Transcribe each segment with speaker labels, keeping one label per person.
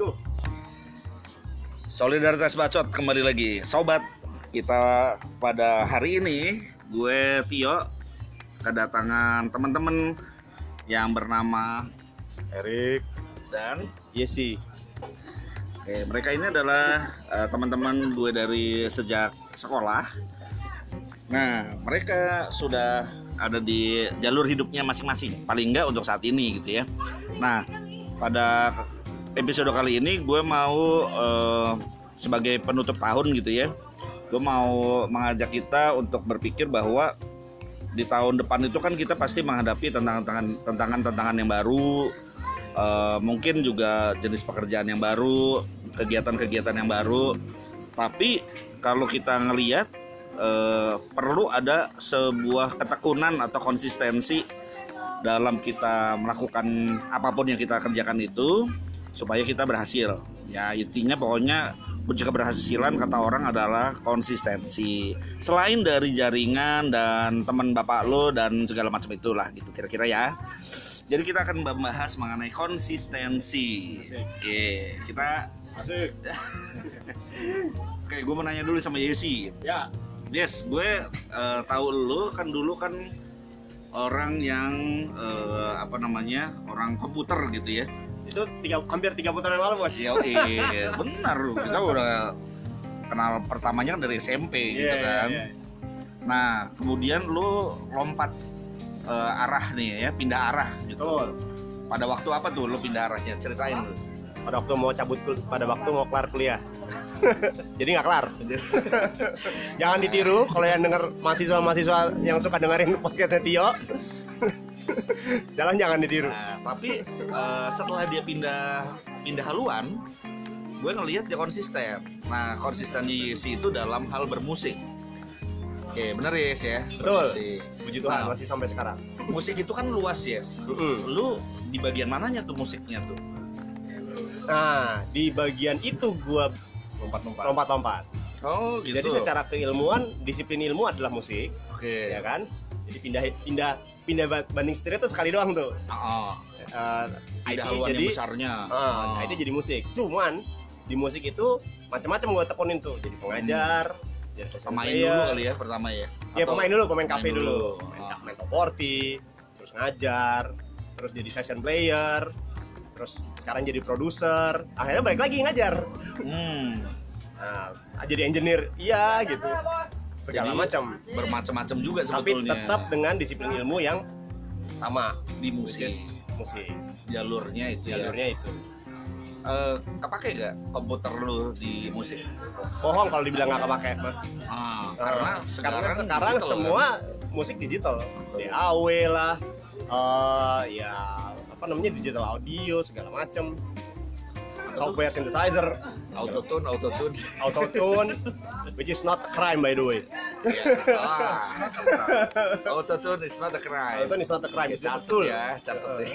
Speaker 1: Tuh.
Speaker 2: Solidaritas Bacot kembali lagi Sobat kita pada hari ini Gue Tio Kedatangan teman-teman Yang bernama
Speaker 1: Erik,
Speaker 2: Dan
Speaker 1: Yesi.
Speaker 2: Oke, mereka ini adalah eh, teman-teman gue dari sejak sekolah. Nah, mereka sudah ada di jalur hidupnya masing-masing, paling enggak untuk saat ini gitu ya. Nah, pada episode kali ini gue mau eh, sebagai penutup tahun gitu ya, gue mau mengajak kita untuk berpikir bahwa di tahun depan itu kan kita pasti menghadapi tantangan-tantangan tantangan-tantangan yang baru, eh, mungkin juga jenis pekerjaan yang baru, kegiatan-kegiatan yang baru. Tapi kalau kita ngelihat eh, perlu ada sebuah ketekunan atau konsistensi dalam kita melakukan apa pun yang kita kerjakan itu supaya kita berhasil. Ya intinya pokoknya kunci keberhasilan kata orang adalah konsistensi. Selain dari jaringan dan teman bapak lo dan segala macam itulah gitu kira-kira ya. Jadi kita akan membahas mengenai konsistensi. Oke, kita
Speaker 1: Asik.
Speaker 2: Oke, gue mau nanya dulu sama Yesi.
Speaker 1: Ya.
Speaker 2: Yes, gue eh, tahu lu kan dulu kan orang yang eh, apa namanya orang komputer gitu ya.
Speaker 1: Itu tiga, hampir tiga putaran yang lalu, Bos.
Speaker 2: Iya, iya, benar. Kita udah kenal pertamanya kan dari SMP gitu
Speaker 1: Iya,
Speaker 2: kan.
Speaker 1: iya, iya.
Speaker 2: Nah, kemudian lu lompat eh, arah nih ya, pindah arah gitu.
Speaker 1: Betul.
Speaker 2: Pada waktu apa tuh lu pindah arahnya? Ceritain lu.
Speaker 1: Pada waktu mau cabut pada waktu mau kelar kuliah. Jadi nggak kelar. Jangan ditiru kalau yang denger mahasiswa-mahasiswa yang suka dengerin podcastnya Tio. Jangan jangan ditiru.
Speaker 2: Nah, tapi eh, setelah dia pindah pindah haluan, gue ngelihat dia konsisten. Nah, konsisten di Yesi itu dalam hal bermusik. Oke, bener ya, Yes ya?
Speaker 1: Betul.
Speaker 2: Bermusik.
Speaker 1: Puji Tuhan
Speaker 2: Nah.
Speaker 1: masih sampai sekarang.
Speaker 2: Musik itu kan luas, Yes.
Speaker 1: Mm-mm.
Speaker 2: Lu di bagian mananya tuh musiknya tuh?
Speaker 1: Nah, di bagian itu gua
Speaker 2: Lompat-lompat.
Speaker 1: lompat-lompat.
Speaker 2: Oh, gitu.
Speaker 1: Jadi secara keilmuan, disiplin ilmu adalah musik,
Speaker 2: Oke.
Speaker 1: ya kan? Jadi pindah pindah pindah ba- banding setir itu sekali doang tuh.
Speaker 2: Oh,
Speaker 1: Eh,
Speaker 2: ada
Speaker 1: IT jadi
Speaker 2: besarnya.
Speaker 1: ah,
Speaker 2: Oh.
Speaker 1: IT jadi musik. Cuman di musik itu macam-macam gua tekunin tuh. Jadi pengajar, jadi session
Speaker 2: pemain
Speaker 1: player.
Speaker 2: dulu kali ya pertama ya.
Speaker 1: Ya
Speaker 2: Atau-
Speaker 1: pemain dulu, pemain
Speaker 2: pemain
Speaker 1: kafe dulu.
Speaker 2: dulu.
Speaker 1: Main,
Speaker 2: Ah.
Speaker 1: main top 40, terus ngajar, terus jadi session player, terus sekarang jadi produser. Akhirnya balik lagi ngajar.
Speaker 2: Hmm.
Speaker 1: Nah, jadi engineer, iya gitu. Segala macam.
Speaker 2: Bermacam-macam juga
Speaker 1: Tapi
Speaker 2: sebetulnya.
Speaker 1: tetap dengan disiplin ilmu yang sama,
Speaker 2: di musik
Speaker 1: musik.
Speaker 2: jalurnya itu ya.
Speaker 1: Jalurnya itu.
Speaker 2: Eh, kepake gak komputer lu di musik?
Speaker 1: Bohong kalau dibilang nggak kepake.
Speaker 2: Ah, karena
Speaker 1: Eh,
Speaker 2: sekarang,
Speaker 1: karena sekarang
Speaker 2: digital,
Speaker 1: semua musik digital. DAW lah, eh ya apa namanya digital audio segala macam. Software synthesizer,
Speaker 2: kan? autotune, autotune.
Speaker 1: autotune, which is not a crime by the way.
Speaker 2: ah, autotune is not a crime.
Speaker 1: Autotune is not a crime, it's
Speaker 2: Catat
Speaker 1: tool.
Speaker 2: ya, catat ya.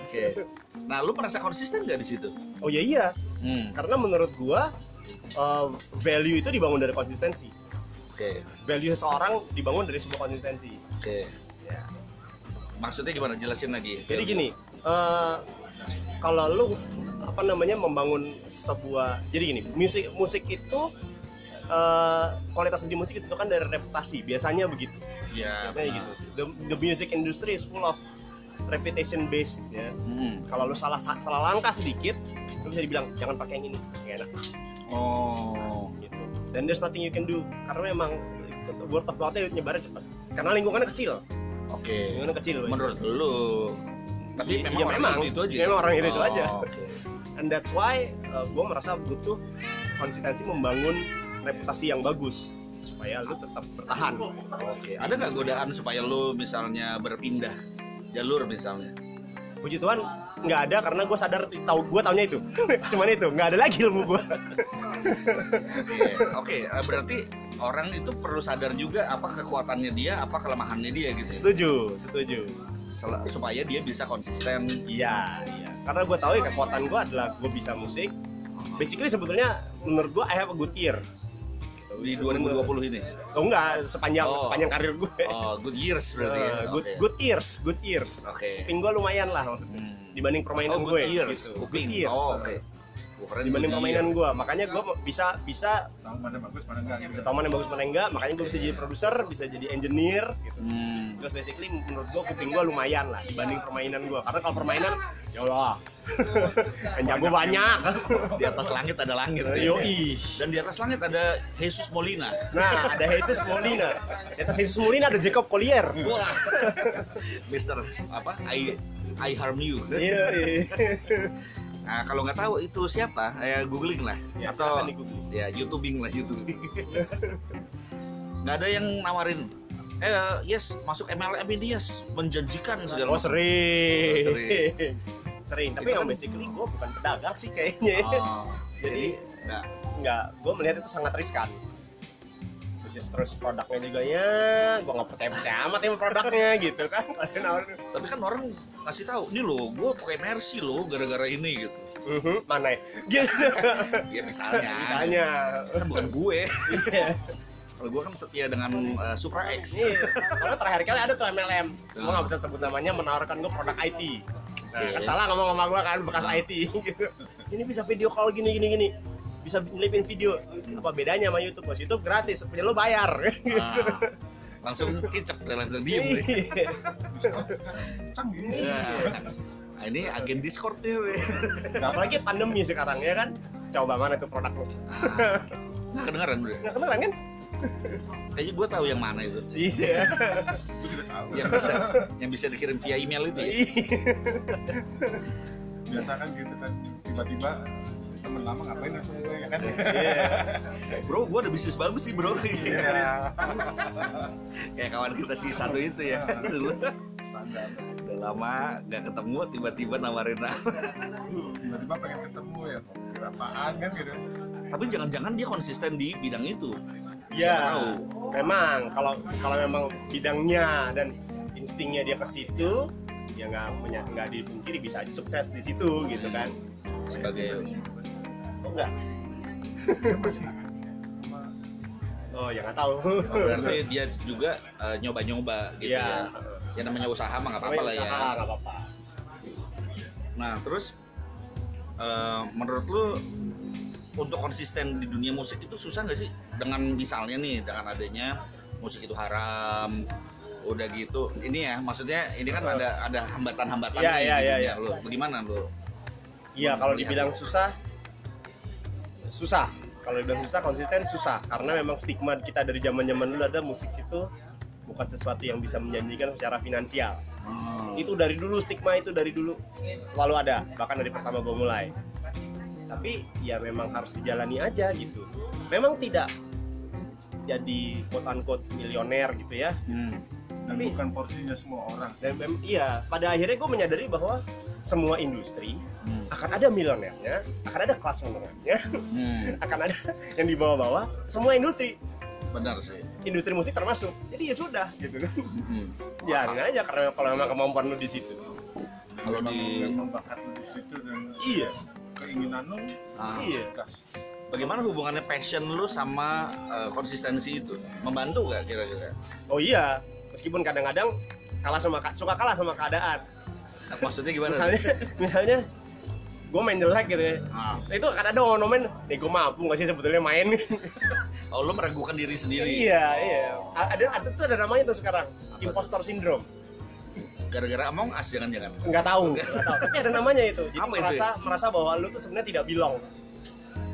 Speaker 2: Oke. Nah, lu merasa konsisten gak di situ?
Speaker 1: Oh iya iya,
Speaker 2: Hmm.
Speaker 1: karena menurut gua eh, value itu dibangun dari konsistensi.
Speaker 2: Oke.
Speaker 1: Value seseorang dibangun dari sebuah konsistensi.
Speaker 2: Oke.
Speaker 1: Ya.
Speaker 2: Maksudnya gimana? Jelasin lagi.
Speaker 1: Jadi gini, eh, kalau lu apa namanya membangun sebuah, jadi gini, musik musik itu eh, kualitas di musik itu kan dari reputasi, biasanya begitu,
Speaker 2: Ya.
Speaker 1: biasanya gitu. The, the music industry is full of reputation based ya.
Speaker 2: Hmm.
Speaker 1: Kalau lu salah salah langkah sedikit, lu bisa dibilang jangan pakai yang ini, yang enak
Speaker 2: Oh.
Speaker 1: gitu. Dan there's nothing you can do karena memang word of mouth-nya nyebarnya cepat. Karena lingkungannya kecil,
Speaker 2: Oke.
Speaker 1: lingkungannya kecil.
Speaker 2: Menurut lu. Tapi
Speaker 1: Iya,
Speaker 2: memang
Speaker 1: iya,
Speaker 2: orang
Speaker 1: memang.
Speaker 2: itu, aja.
Speaker 1: Memang orang itu itu
Speaker 2: Oh,
Speaker 1: aja.
Speaker 2: Oke.
Speaker 1: and that's why gue merasa butuh konsistensi membangun reputasi yang bagus supaya lu tetap bertahan
Speaker 2: Oke, ada nggak godaan supaya lu misalnya berpindah jalur misalnya?
Speaker 1: puji Tuhan nggak ada karena gue sadar tahu gue taunya itu cuman itu nggak ada lagi ilmu gue
Speaker 2: Oke, eh, berarti orang itu perlu sadar juga apa kekuatannya dia, apa kelemahannya dia gitu.
Speaker 1: setuju setuju
Speaker 2: Sel- supaya dia bisa konsisten.
Speaker 1: iya iya karena gue tahu ya kekuatan gue adalah gue bisa musik basically sebetulnya menurut gue I have a good ear gitu
Speaker 2: di 2020 ini.
Speaker 1: oh enggak sepanjang
Speaker 2: Oh.
Speaker 1: sepanjang karir gue
Speaker 2: Oh, good years berarti ya.
Speaker 1: Eh, good
Speaker 2: Oke.
Speaker 1: good years good years
Speaker 2: Oke.
Speaker 1: kuping gue lumayan lah maksudnya
Speaker 2: Hmm.
Speaker 1: dibanding permainan
Speaker 2: oh,
Speaker 1: gue
Speaker 2: good years.
Speaker 1: gitu.
Speaker 2: Kuping.
Speaker 1: good years
Speaker 2: Oh, oke. Gua keren
Speaker 1: dibanding permainan gue makanya gue bisa bisa
Speaker 3: tahu mana bagus mana enggak gitu
Speaker 1: bisa tahu mana yang bagus mana yang enggak makanya gue bisa jadi produser bisa jadi engineer gitu
Speaker 2: Hmm.
Speaker 1: terus basically menurut gue kuping gue lumayan lah dibanding permainan gue karena kalau permainan ya Allah yang jago banyak
Speaker 2: Di atas langit ada langit.
Speaker 1: yoi
Speaker 2: Dan di atas langit ada Jesus Molina.
Speaker 1: nah ada Jesus Molina di atas Jesus Molina ada Jacob Collier
Speaker 2: Wah. Mister apa? I I harm you.
Speaker 1: iya iya.
Speaker 2: Nah, kalau nggak tahu itu siapa, ya googling lah.
Speaker 1: Ya,
Speaker 2: atau
Speaker 1: di-googling.
Speaker 2: ya YouTubing lah YouTubing. nggak ada yang nawarin. Eh yes masuk MLM ini yes. Menjanjikan segala
Speaker 1: oh sering.
Speaker 2: Oh, sering.
Speaker 1: sering tapi yang
Speaker 2: kan-
Speaker 1: basically gue bukan pedagang sih kayaknya.
Speaker 2: Oh,
Speaker 1: jadi
Speaker 2: nggak.
Speaker 1: nggak gue melihat itu sangat riskan. Which is terus produknya juga ya gue nggak percaya percaya amat sama produknya gitu kan.
Speaker 2: Tapi kan orang ngasih tahu ini loh gue pakai Mercy loh gara-gara ini gitu.
Speaker 1: "Mhm, mana ya?
Speaker 2: Ya misalnya.
Speaker 1: Misalnya.
Speaker 2: Kan bukan gue.
Speaker 1: Iya.
Speaker 2: kalau gue kan setia dengan uh, Supra X.
Speaker 1: Iya, soalnya terakhir kali ada tuh MLM gue
Speaker 2: Ah.
Speaker 1: nggak bisa sebut namanya menawarkan gue produk IT nah
Speaker 2: Oke.
Speaker 1: kan salah ngomong sama gue kan bekas IT gitu ini bisa video call gini gini gini. Bisa nyelipin video. Apa bedanya sama YouTube? Mas YouTube gratis punya lo bayar.
Speaker 2: Nah, langsung kicep dan langsung diem.
Speaker 1: Iya.
Speaker 2: Ya. Nah, ini agen Discord nih weh.
Speaker 1: Nah, apalagi pandemi sekarang ya kan? Coba mana tuh produk lo
Speaker 2: Ah, nggak kedengeran bro
Speaker 1: nggak kedengeran kan?
Speaker 2: Kayaknya gue tahu yang mana itu.
Speaker 1: Iya.
Speaker 3: Gue juga tahu.
Speaker 2: Yang bisa yang bisa dikirim via email itu ya?
Speaker 3: Biasa kan gitu kan tiba-tiba temen lama ngapain langsung gue ya kan?
Speaker 1: Iya.
Speaker 2: bro gue ada bisnis bagus sih bro.
Speaker 3: Iya.
Speaker 2: Kayak kawan kita si satu itu ya. Dulu udah lama nggak ketemu tiba-tiba nawarin aku.
Speaker 3: tiba-tiba pengen ketemu ya kira apaan kan gitu.
Speaker 2: Tapi jangan-jangan dia konsisten di bidang itu.
Speaker 1: Iya,
Speaker 2: tahu.
Speaker 1: memang. Kalau kalau memang bidangnya dan instingnya dia ke situ, ya nggak punya nggak dipungkiri bisa aja sukses di situ gitu kan.
Speaker 2: sebagai
Speaker 1: enggak? Oh ya nggak tahu.
Speaker 2: oh, berarti dia juga eh, nyoba-nyoba gitu
Speaker 1: Iya.
Speaker 2: ya ya namanya usaha mah nggak apa-apa lah ya
Speaker 1: Usaha, nggak apa-apa.
Speaker 2: Nah, terus eh, menurut lu untuk konsisten di dunia musik itu susah nggak sih? Dengan misalnya nih, dengan adanya musik itu haram, udah gitu. Ini ya, maksudnya ini kan ada ada hambatan-hambatan
Speaker 1: iya,
Speaker 2: di
Speaker 1: iya,
Speaker 2: dunia
Speaker 1: iya.
Speaker 2: lu. Bagaimana lu?
Speaker 1: Iya kalau dibilang susah, susah. Kalau dibilang susah konsisten susah karena memang stigma kita dari zaman zaman dulu ada musik itu bukan sesuatu yang bisa menjanjikan secara finansial. itu dari dulu stigma itu dari dulu selalu ada bahkan dari pertama gue mulai tapi ya memang harus dijalani aja gitu memang tidak jadi quote unquote milioner gitu ya
Speaker 2: Hmm.
Speaker 3: Dan
Speaker 1: Tapi-
Speaker 3: bukan porsinya semua orang
Speaker 1: dan mem- iya pada akhirnya gue menyadari bahwa semua industri
Speaker 2: Hmm.
Speaker 1: akan ada milionernya akan ada kelas menengahnya
Speaker 2: Hmm.
Speaker 1: akan ada yang di bawah-bawah semua industri
Speaker 2: Benar sih.
Speaker 1: industri musik termasuk jadi ya sudah gitu kan
Speaker 2: Hmm.
Speaker 1: biarin aja karena kalau memang kemampuan lu di situ
Speaker 2: Kalau
Speaker 3: memang,
Speaker 2: di-
Speaker 3: memang bakat lu di situ dan
Speaker 1: iya
Speaker 3: keinginan lu
Speaker 2: Ah,
Speaker 1: iya
Speaker 2: Bagaimana hubungannya passion lu sama eh, konsistensi itu? Membantu gak kira-kira?
Speaker 1: Oh iya, meskipun kadang-kadang kalah sama ka- suka kalah sama keadaan.
Speaker 2: Maksudnya gimana?
Speaker 1: Misalnya, misalnya gue main jelek gitu ya.
Speaker 2: Ah.
Speaker 1: Itu kan ada momen, nih gue mampu gak sih sebetulnya main?
Speaker 2: Oh, lu meragukan diri sendiri.
Speaker 1: iya, iya. A- Ada, ada tuh ada namanya tuh sekarang, impostor syndrome.
Speaker 2: Gara-gara Among Us jangan-jangan.
Speaker 1: Nggak tahu, nggak tahu. Tapi ada namanya itu. Jadi
Speaker 2: Apa itu
Speaker 1: merasa merasa bahwa lu tuh sebenarnya tidak belong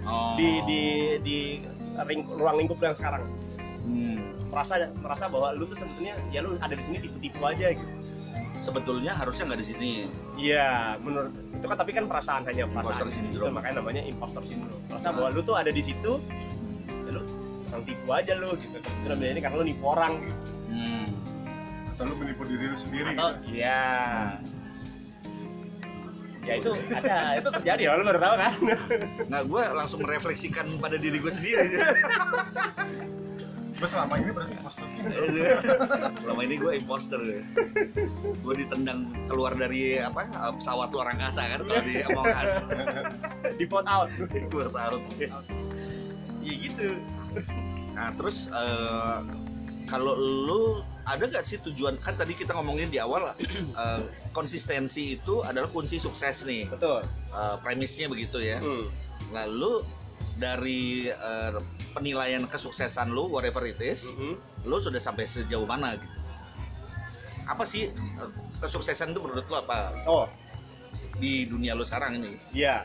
Speaker 2: Oh.
Speaker 1: di di di ring- ruang lingkup yang sekarang.
Speaker 2: Hmm.
Speaker 1: Merasa merasa bahwa lu tuh sebetulnya ya lu ada di sini tipu-tipu aja gitu.
Speaker 2: Sebetulnya harusnya nggak di sini.
Speaker 1: Iya, menurut itu kan tapi kan perasaan hanya perasaan.
Speaker 2: Imposter syndrome.
Speaker 1: Makanya namanya impostor syndrome. Merasa bahwa lu tuh ada di situ, ya lu tukang tipu aja lu gitu. Itu namanya ini karena lu nipu orang gitu.
Speaker 2: Hmm.
Speaker 3: atau lu menipu diri lu sendiri
Speaker 1: Atau
Speaker 3: gitu.
Speaker 1: iya. Ya itu ada, itu terjadi lu baru tahu kan?
Speaker 2: Nah, gue langsung merefleksikan pada diri gue sendiri.
Speaker 3: Terus selama ini berarti imposter
Speaker 2: Selama ini gue imposter. Gue ditendang keluar dari apa pesawat luar angkasa kan kalau di Among Us.
Speaker 1: Di vote out.
Speaker 2: gue tahu.
Speaker 1: Iya gitu.
Speaker 2: Nah terus eh, kalau lu ada gak sih tujuan kan tadi kita ngomongin di awal eh, konsistensi itu adalah kunci sukses nih
Speaker 1: betul
Speaker 2: Eh, premisnya begitu ya.
Speaker 1: Hmm.
Speaker 2: Lalu dari eh, penilaian kesuksesan lu whatever it is,
Speaker 1: Mhm.
Speaker 2: lu sudah sampai sejauh mana gitu? Apa sih eh, kesuksesan itu menurut lu apa
Speaker 1: oh
Speaker 2: di dunia lu sekarang ini?
Speaker 1: Iya,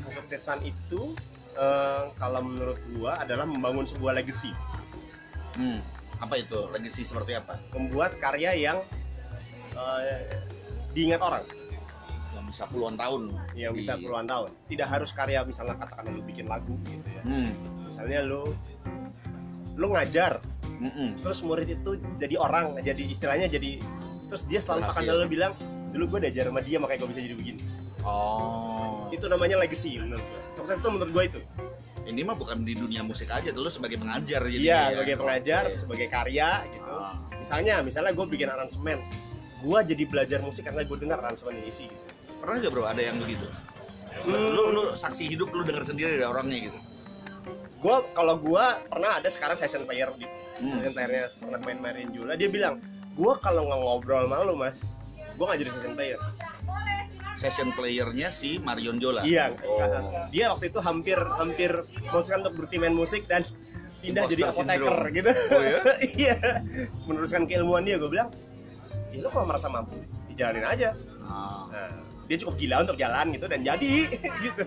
Speaker 1: kesuksesan itu eh, kalau menurut gua adalah membangun sebuah legacy,
Speaker 2: Hmm, apa itu legacy seperti apa?
Speaker 1: membuat karya yang eh, diingat orang,
Speaker 2: Yang bisa puluhan tahun.
Speaker 1: yang bisa
Speaker 2: Iya.
Speaker 1: puluhan tahun. Tidak harus karya misalnya katakan lu bikin lagu gitu ya.
Speaker 2: Hmm,
Speaker 1: Misalnya lu lu ngajar,
Speaker 2: mm-mm.
Speaker 1: terus murid itu jadi orang, jadi istilahnya jadi terus dia selalu akan selalu bilang dulu gue diajar sama dia makanya gue bisa jadi begini.
Speaker 2: Oh,
Speaker 1: Itu namanya legacy menurut gua. Sukses itu menurut gue itu.
Speaker 2: ini mah bukan di dunia musik aja, lu sebagai pengajar jadi.
Speaker 1: Iya, sebagai pengajar,
Speaker 2: Oke.
Speaker 1: sebagai karya gitu.
Speaker 2: Ah,
Speaker 1: misalnya misalnya gue bikin aransemen gue jadi belajar musik karena gue dengar aransemen isi gitu
Speaker 2: pernah gak bro ada yang begitu?
Speaker 1: Hmm.
Speaker 2: Lu, lu saksi hidup lu dengar sendiri dari orangnya gitu.
Speaker 1: Gue kalau gue pernah ada sekarang session player di
Speaker 2: Hmm.
Speaker 1: session playernya pernah main-mainin Jula dia bilang gue kalau nggak ngobrol sama lu mas gue nggak jadi session player
Speaker 2: Session playernya si Marion Jola.
Speaker 1: iya
Speaker 2: Oh.
Speaker 1: sekarang dia waktu itu hampir hampir memutuskan untuk berhenti main musik dan pindah jadi apoteker
Speaker 2: syndrome.
Speaker 1: gitu
Speaker 2: Oh ya?
Speaker 1: iya meneruskan keilmuan dia gue bilang ya lu kalau merasa mampu dijalanin aja
Speaker 2: Ah.
Speaker 1: nah, dia cukup gila untuk jalan gitu dan jadi gitu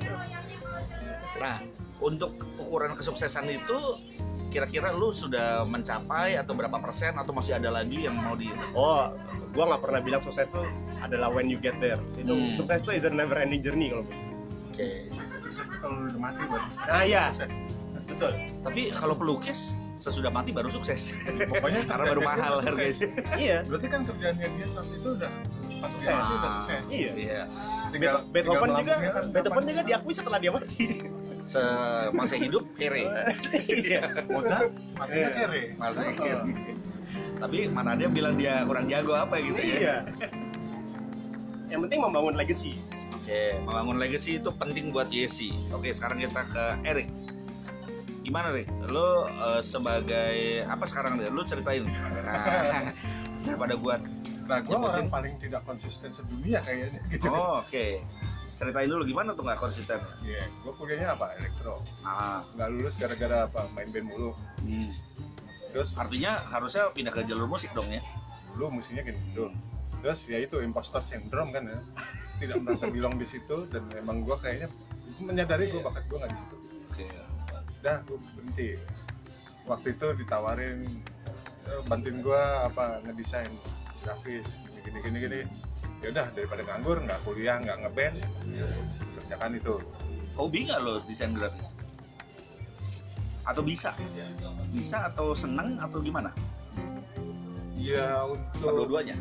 Speaker 2: Nah, untuk ukuran kesuksesan itu kira-kira lu sudah mencapai atau berapa persen atau masih ada lagi yang mau di
Speaker 1: Oh, gua nggak pernah bilang sukses itu adalah when you get there. Itu
Speaker 2: Hmm.
Speaker 1: sukses itu is a never ending journey kalau gua.
Speaker 2: Oke.
Speaker 3: Sukses itu kalau udah mati baru.
Speaker 1: Nah, iya.
Speaker 3: Sukses.
Speaker 1: Betul.
Speaker 2: Tapi kalau pelukis sesudah mati baru sukses.
Speaker 3: Pokoknya
Speaker 2: Karena baru mahal harganya.
Speaker 1: Iya.
Speaker 3: Berarti kan kerjaannya dia saat itu udah pas sukses itu udah sukses.
Speaker 1: Iya.
Speaker 2: Yes.
Speaker 3: Tinggal
Speaker 1: Beethoven
Speaker 3: tinggal
Speaker 1: juga
Speaker 3: kan
Speaker 1: Beethoven juga diakui setelah dia mati.
Speaker 2: Semasa hidup kere.
Speaker 1: Iya.
Speaker 3: Mozart matinya
Speaker 1: Iya.
Speaker 3: kere.
Speaker 2: Masa kere. Tapi mana ada yang bilang dia kurang jago apa gitu ya.
Speaker 1: Iya. Yang penting membangun legacy.
Speaker 2: Oke, membangun legacy itu penting buat Yesi. Oke, sekarang kita ke Erik. Gimana, Rick? Lo eh, sebagai apa sekarang deh? Lo ceritain. Nah, daripada gua.
Speaker 3: Nah, gue orang paling tidak konsisten sedunia kayaknya gitu.
Speaker 2: Oh, oke. Ceritain dulu gimana tuh nggak konsisten?
Speaker 3: Iya, gue kuliahnya apa? Elektro.
Speaker 2: Ah,
Speaker 3: Nggak lulus gara-gara apa? Main band mulu.
Speaker 2: hmm.
Speaker 3: Terus
Speaker 2: artinya harusnya pindah ke jalur musik dong ya?
Speaker 3: dulu musiknya gendong. Terus ya itu imposter syndrome kan ya. Tidak merasa bilang di situ dan emang gue kayaknya menyadari gue bakat gue nggak di situ.
Speaker 2: Oke.
Speaker 3: Udah gue berhenti. Waktu itu ditawarin eh, bantuin gue apa ngedesain grafis gini gini gini. Ya udah daripada nganggur nggak kuliah nggak ngeband kerjakan itu.
Speaker 2: Hobi nggak lo desain grafis? Atau bisa? Bisa atau seneng atau gimana?
Speaker 3: Ya untuk
Speaker 2: Dua-duanya.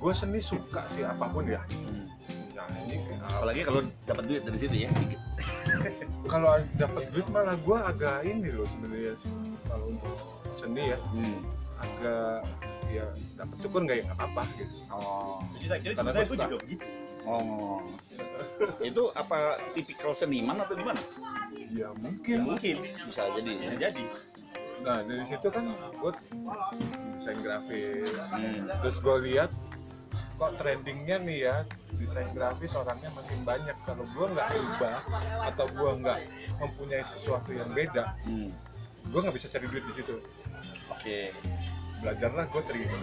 Speaker 3: gue seni suka sih apa pun ya.
Speaker 2: Hmm.
Speaker 3: Nah ini
Speaker 2: Apalagi kalau dapat duit dari situ ya, dikit.
Speaker 3: kalau dapat duit malah gue agak ini loh sebenarnya sih. kalau untuk seni ya
Speaker 2: Hmm.
Speaker 3: agak ya dapat syukur nggak ya nggak apa-apa gitu.
Speaker 2: Oh.
Speaker 1: Jadi saya kira
Speaker 3: Karena
Speaker 1: sebenarnya gue juga begitu.
Speaker 2: Oh. itu apa tipikal seniman atau gimana?
Speaker 3: Ya
Speaker 1: Ya,
Speaker 3: mungkin.
Speaker 1: mungkin
Speaker 2: Bisa jadi.
Speaker 1: bisa
Speaker 2: Ya.
Speaker 1: jadi.
Speaker 3: Nah dari situ kan gue desain grafis.
Speaker 2: Hmm.
Speaker 3: Terus gue lihat kok trendingnya nih ya desain grafis orangnya makin banyak. Kalau gue nggak ubah atau gue nggak mempunyai sesuatu yang beda,
Speaker 2: Hmm.
Speaker 3: gue nggak bisa cari duit di situ.
Speaker 2: Oke.
Speaker 3: Belajarlah gue terima.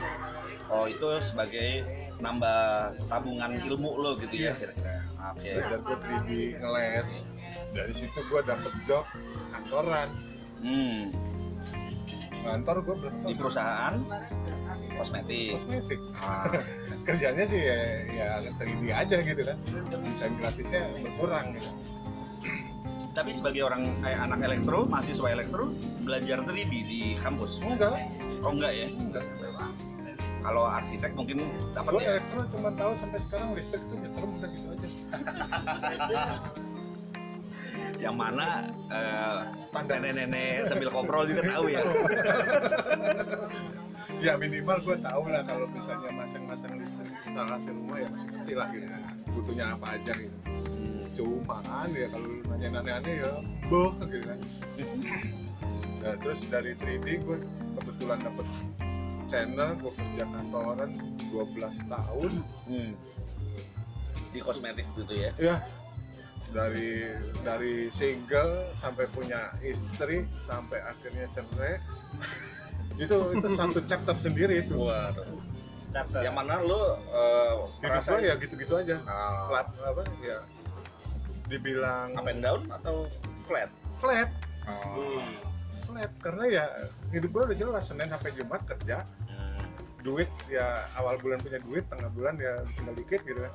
Speaker 2: Oh itu sebagai nambah tabungan ilmu lo gitu ya
Speaker 3: Iya.
Speaker 2: kira-kira. Oke.
Speaker 3: Belajar gue 3D ngeles. Dari situ gue dapet job kantoran.
Speaker 2: Hmm.
Speaker 3: Kantor gue?
Speaker 2: Di perusahaan kosmetik.
Speaker 3: kosmetik.
Speaker 2: Ah.
Speaker 3: Kerjanya sih ya, ya 3D aja gitu kan. Desain grafisnya berkurang gitu.
Speaker 2: Tapi sebagai orang kayak anak elektro, mahasiswa elektro, belajar 3D di kampus.
Speaker 3: Enggak,
Speaker 2: Oh enggak ya?
Speaker 3: enggak.
Speaker 2: Kalau arsitek mungkin dapat
Speaker 3: Gue
Speaker 2: ya.
Speaker 3: elektro cuma tahu sampai sekarang listrik tuh nyetrum udah gitu aja.
Speaker 2: Yang mana eh,
Speaker 3: Standar.
Speaker 2: nenek-nenek sambil koprol juga tahu ya.
Speaker 3: Ya minimal gue tahu lah kalau misalnya masang-masang listrik instalasi rumah ya mesti ngerti lah gitu. Butuhnya apa aja gitu.
Speaker 2: Hmm.
Speaker 3: percuma kan ya kalau nanya aneh-aneh ya boh gitu kan nah, terus dari 3D gue kebetulan dapet channel gue kerja kantoran 12 tahun
Speaker 2: Hmm. Di kosmetik gitu ya.
Speaker 3: ya dari dari single sampai punya istri sampai akhirnya cerai itu itu satu chapter sendiri itu
Speaker 2: Waduh.
Speaker 1: chapter
Speaker 2: Yang mana lu uh, merasa
Speaker 3: ya gitu-gitu aja
Speaker 2: Ah,
Speaker 3: flat apa ya dibilang
Speaker 2: up and down atau flat?
Speaker 3: flat
Speaker 2: Oh.
Speaker 1: Hmm.
Speaker 3: flat karena ya hidup gue udah jelas senin sampai jumat kerja
Speaker 2: Hmm.
Speaker 3: duit ya awal bulan punya duit tengah bulan ya tinggal dikit gitu kan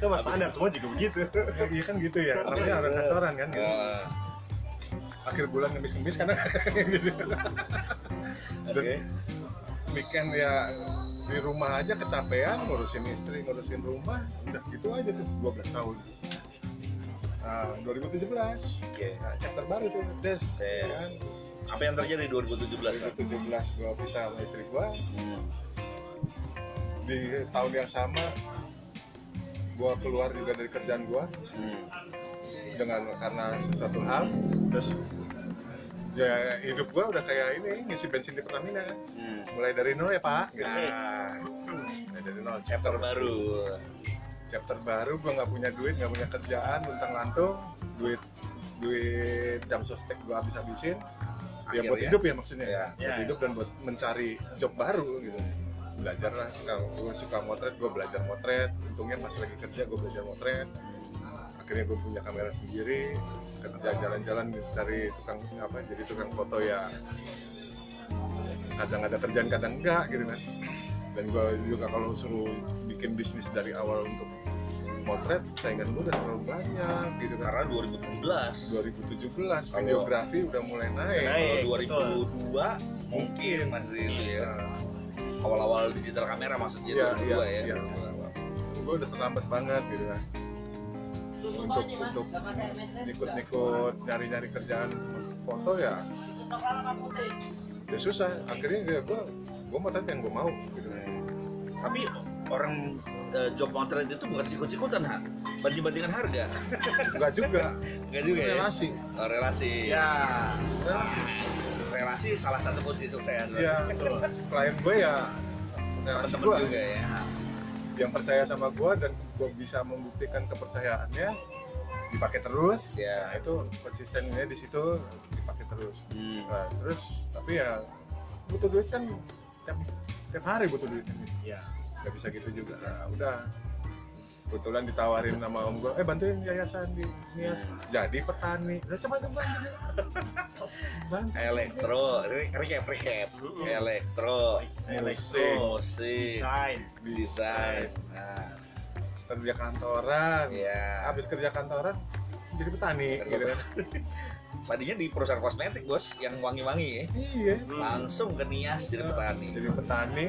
Speaker 1: itu mas standar semua juga begitu
Speaker 3: ya, iya kan gitu ya namanya orang kantoran kan gitu.
Speaker 2: Ah,
Speaker 3: akhir bulan ngemis-ngemis karena gitu.
Speaker 2: Oke.
Speaker 3: weekend ya di rumah aja kecapean ngurusin istri ngurusin rumah udah gitu aja tuh 12 tahun nah 2017
Speaker 2: Oke.
Speaker 3: nah, chapter baru tuh des ya kan
Speaker 2: Apa yang terjadi 2017? Kan?
Speaker 3: 2017 gua pisah sama istri gua
Speaker 2: Hmm.
Speaker 3: di tahun yang sama gua keluar juga dari kerjaan gua
Speaker 2: Hmm.
Speaker 3: dengan karena sesuatu hal terus ya hidup gua udah kayak ini ngisi bensin di Pertamina kan
Speaker 2: Hmm.
Speaker 3: mulai dari nol ya pak.
Speaker 2: Nah,
Speaker 3: mulai dari nol
Speaker 2: chapter baru.
Speaker 3: Chapter baru gua nggak punya duit nggak punya kerjaan luntang lantung duit duit jam sostek gua habis habisin ya buat
Speaker 2: Akhirnya.
Speaker 3: hidup ya maksudnya.
Speaker 2: Ya.
Speaker 3: buat
Speaker 1: Ya,
Speaker 3: hidup dan buat mencari job baru gitu. Belajar lah. Kalau gue suka motret gue belajar motret. Untungnya pas lagi kerja gue belajar motret. Akhirnya gue punya kamera sendiri. Kerja jalan-jalan cari tukang apa jadi tukang foto ya. Kadang ada kerjaan kadang enggak gitu kan. Dan gue juga kalau suruh bikin bisnis dari awal untuk motret saingan gue udah terlalu banyak gitu kan
Speaker 2: Karena 2017.
Speaker 3: 2017 videografi udah mulai naik
Speaker 1: Naik.
Speaker 2: Kalau 2002 mungkin masih itu ya. Awal-awal digital kamera maksudnya
Speaker 3: Iya,
Speaker 2: 2002
Speaker 3: iya,
Speaker 2: ya.
Speaker 3: iya. gue udah terlambat banget gitu kan untuk untuk ikut-ikut nyari-nyari kerjaan foto ya ya susah akhirnya ya gue gue motret yang gue mau gitu
Speaker 2: Tapi orang eh, job motret itu bukan sikut-sikutan ha banding-bandingan harga.
Speaker 3: Enggak juga.
Speaker 2: Enggak juga ya?
Speaker 3: Relasi.
Speaker 2: Oh, relasi.
Speaker 1: Ya.
Speaker 3: Relasi.
Speaker 2: Relasi salah satu kunci sukses.
Speaker 3: Ya klien gue ya relasi gue
Speaker 2: juga ya
Speaker 3: yang percaya sama gue dan gue bisa membuktikan kepercayaannya dipakai terus.
Speaker 2: Ya.
Speaker 3: nah itu konsistennya di situ dipakai terus.
Speaker 2: Hmm.
Speaker 3: Nah, terus tapi ya butuh duit kan tiap tiap hari butuh duit kan.
Speaker 1: Ya
Speaker 3: nggak bisa gitu juga. Nah udah. Kebetulan ditawarin sama om gue eh bantuin yayasan di Nias. Jadi petani. Udah coba coba bantu
Speaker 2: elektro. Re- recap recap elektro.
Speaker 1: Elektro.
Speaker 2: Musik
Speaker 1: desain.
Speaker 2: Desain. Nah.
Speaker 3: Kerja kantoran.
Speaker 2: Ya
Speaker 3: habis kerja kantoran jadi petani gitu kan
Speaker 2: tadinya di perusahaan kosmetik bos yang wangi-wangi ya.
Speaker 3: Iya.
Speaker 2: Langsung ke Nias jadi petani.
Speaker 3: jadi petani.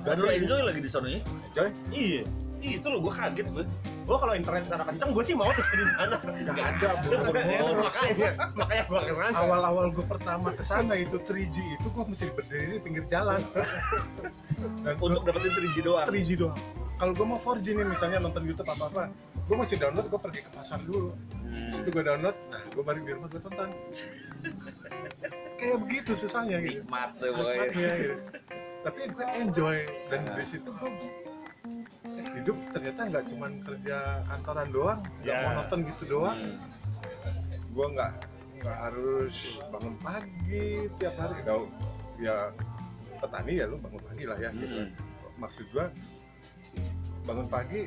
Speaker 2: Dan lu enjoy lagi di sana ya
Speaker 3: coy
Speaker 1: iya
Speaker 2: itu lo gue kaget gue
Speaker 1: gua kalau internet sana kenceng gua sih mau tuh di sana.
Speaker 3: Nggak ada bro
Speaker 1: makanya makanya gua ke sana.
Speaker 3: Awal-awal gue pertama ke sana itu 3G itu gue mesti berdiri di pinggir jalan. Dan
Speaker 2: untuk dapetin 3G doang?
Speaker 3: 3G doang kalau gue mau 4G nih misalnya nonton YouTube apa apa gue mesti download gue pergi ke pasar dulu
Speaker 2: Hmm.
Speaker 3: di situ gue download nah gue balik di rumah gue tonton kayak begitu susahnya gitu
Speaker 2: nikmat tuh
Speaker 3: Nikmatnya, gitu. tapi gue enjoy dan di situ gue eh, hidup ternyata nggak cuman kerja kantoran doang nggak
Speaker 1: Ya.
Speaker 3: monoton gitu doang
Speaker 2: Hmm.
Speaker 3: gue nggak nggak harus bangun pagi tiap hari Gak, ya petani ya lu bangun pagi lah ya gitu.
Speaker 2: Hmm.
Speaker 3: maksud gue bangun pagi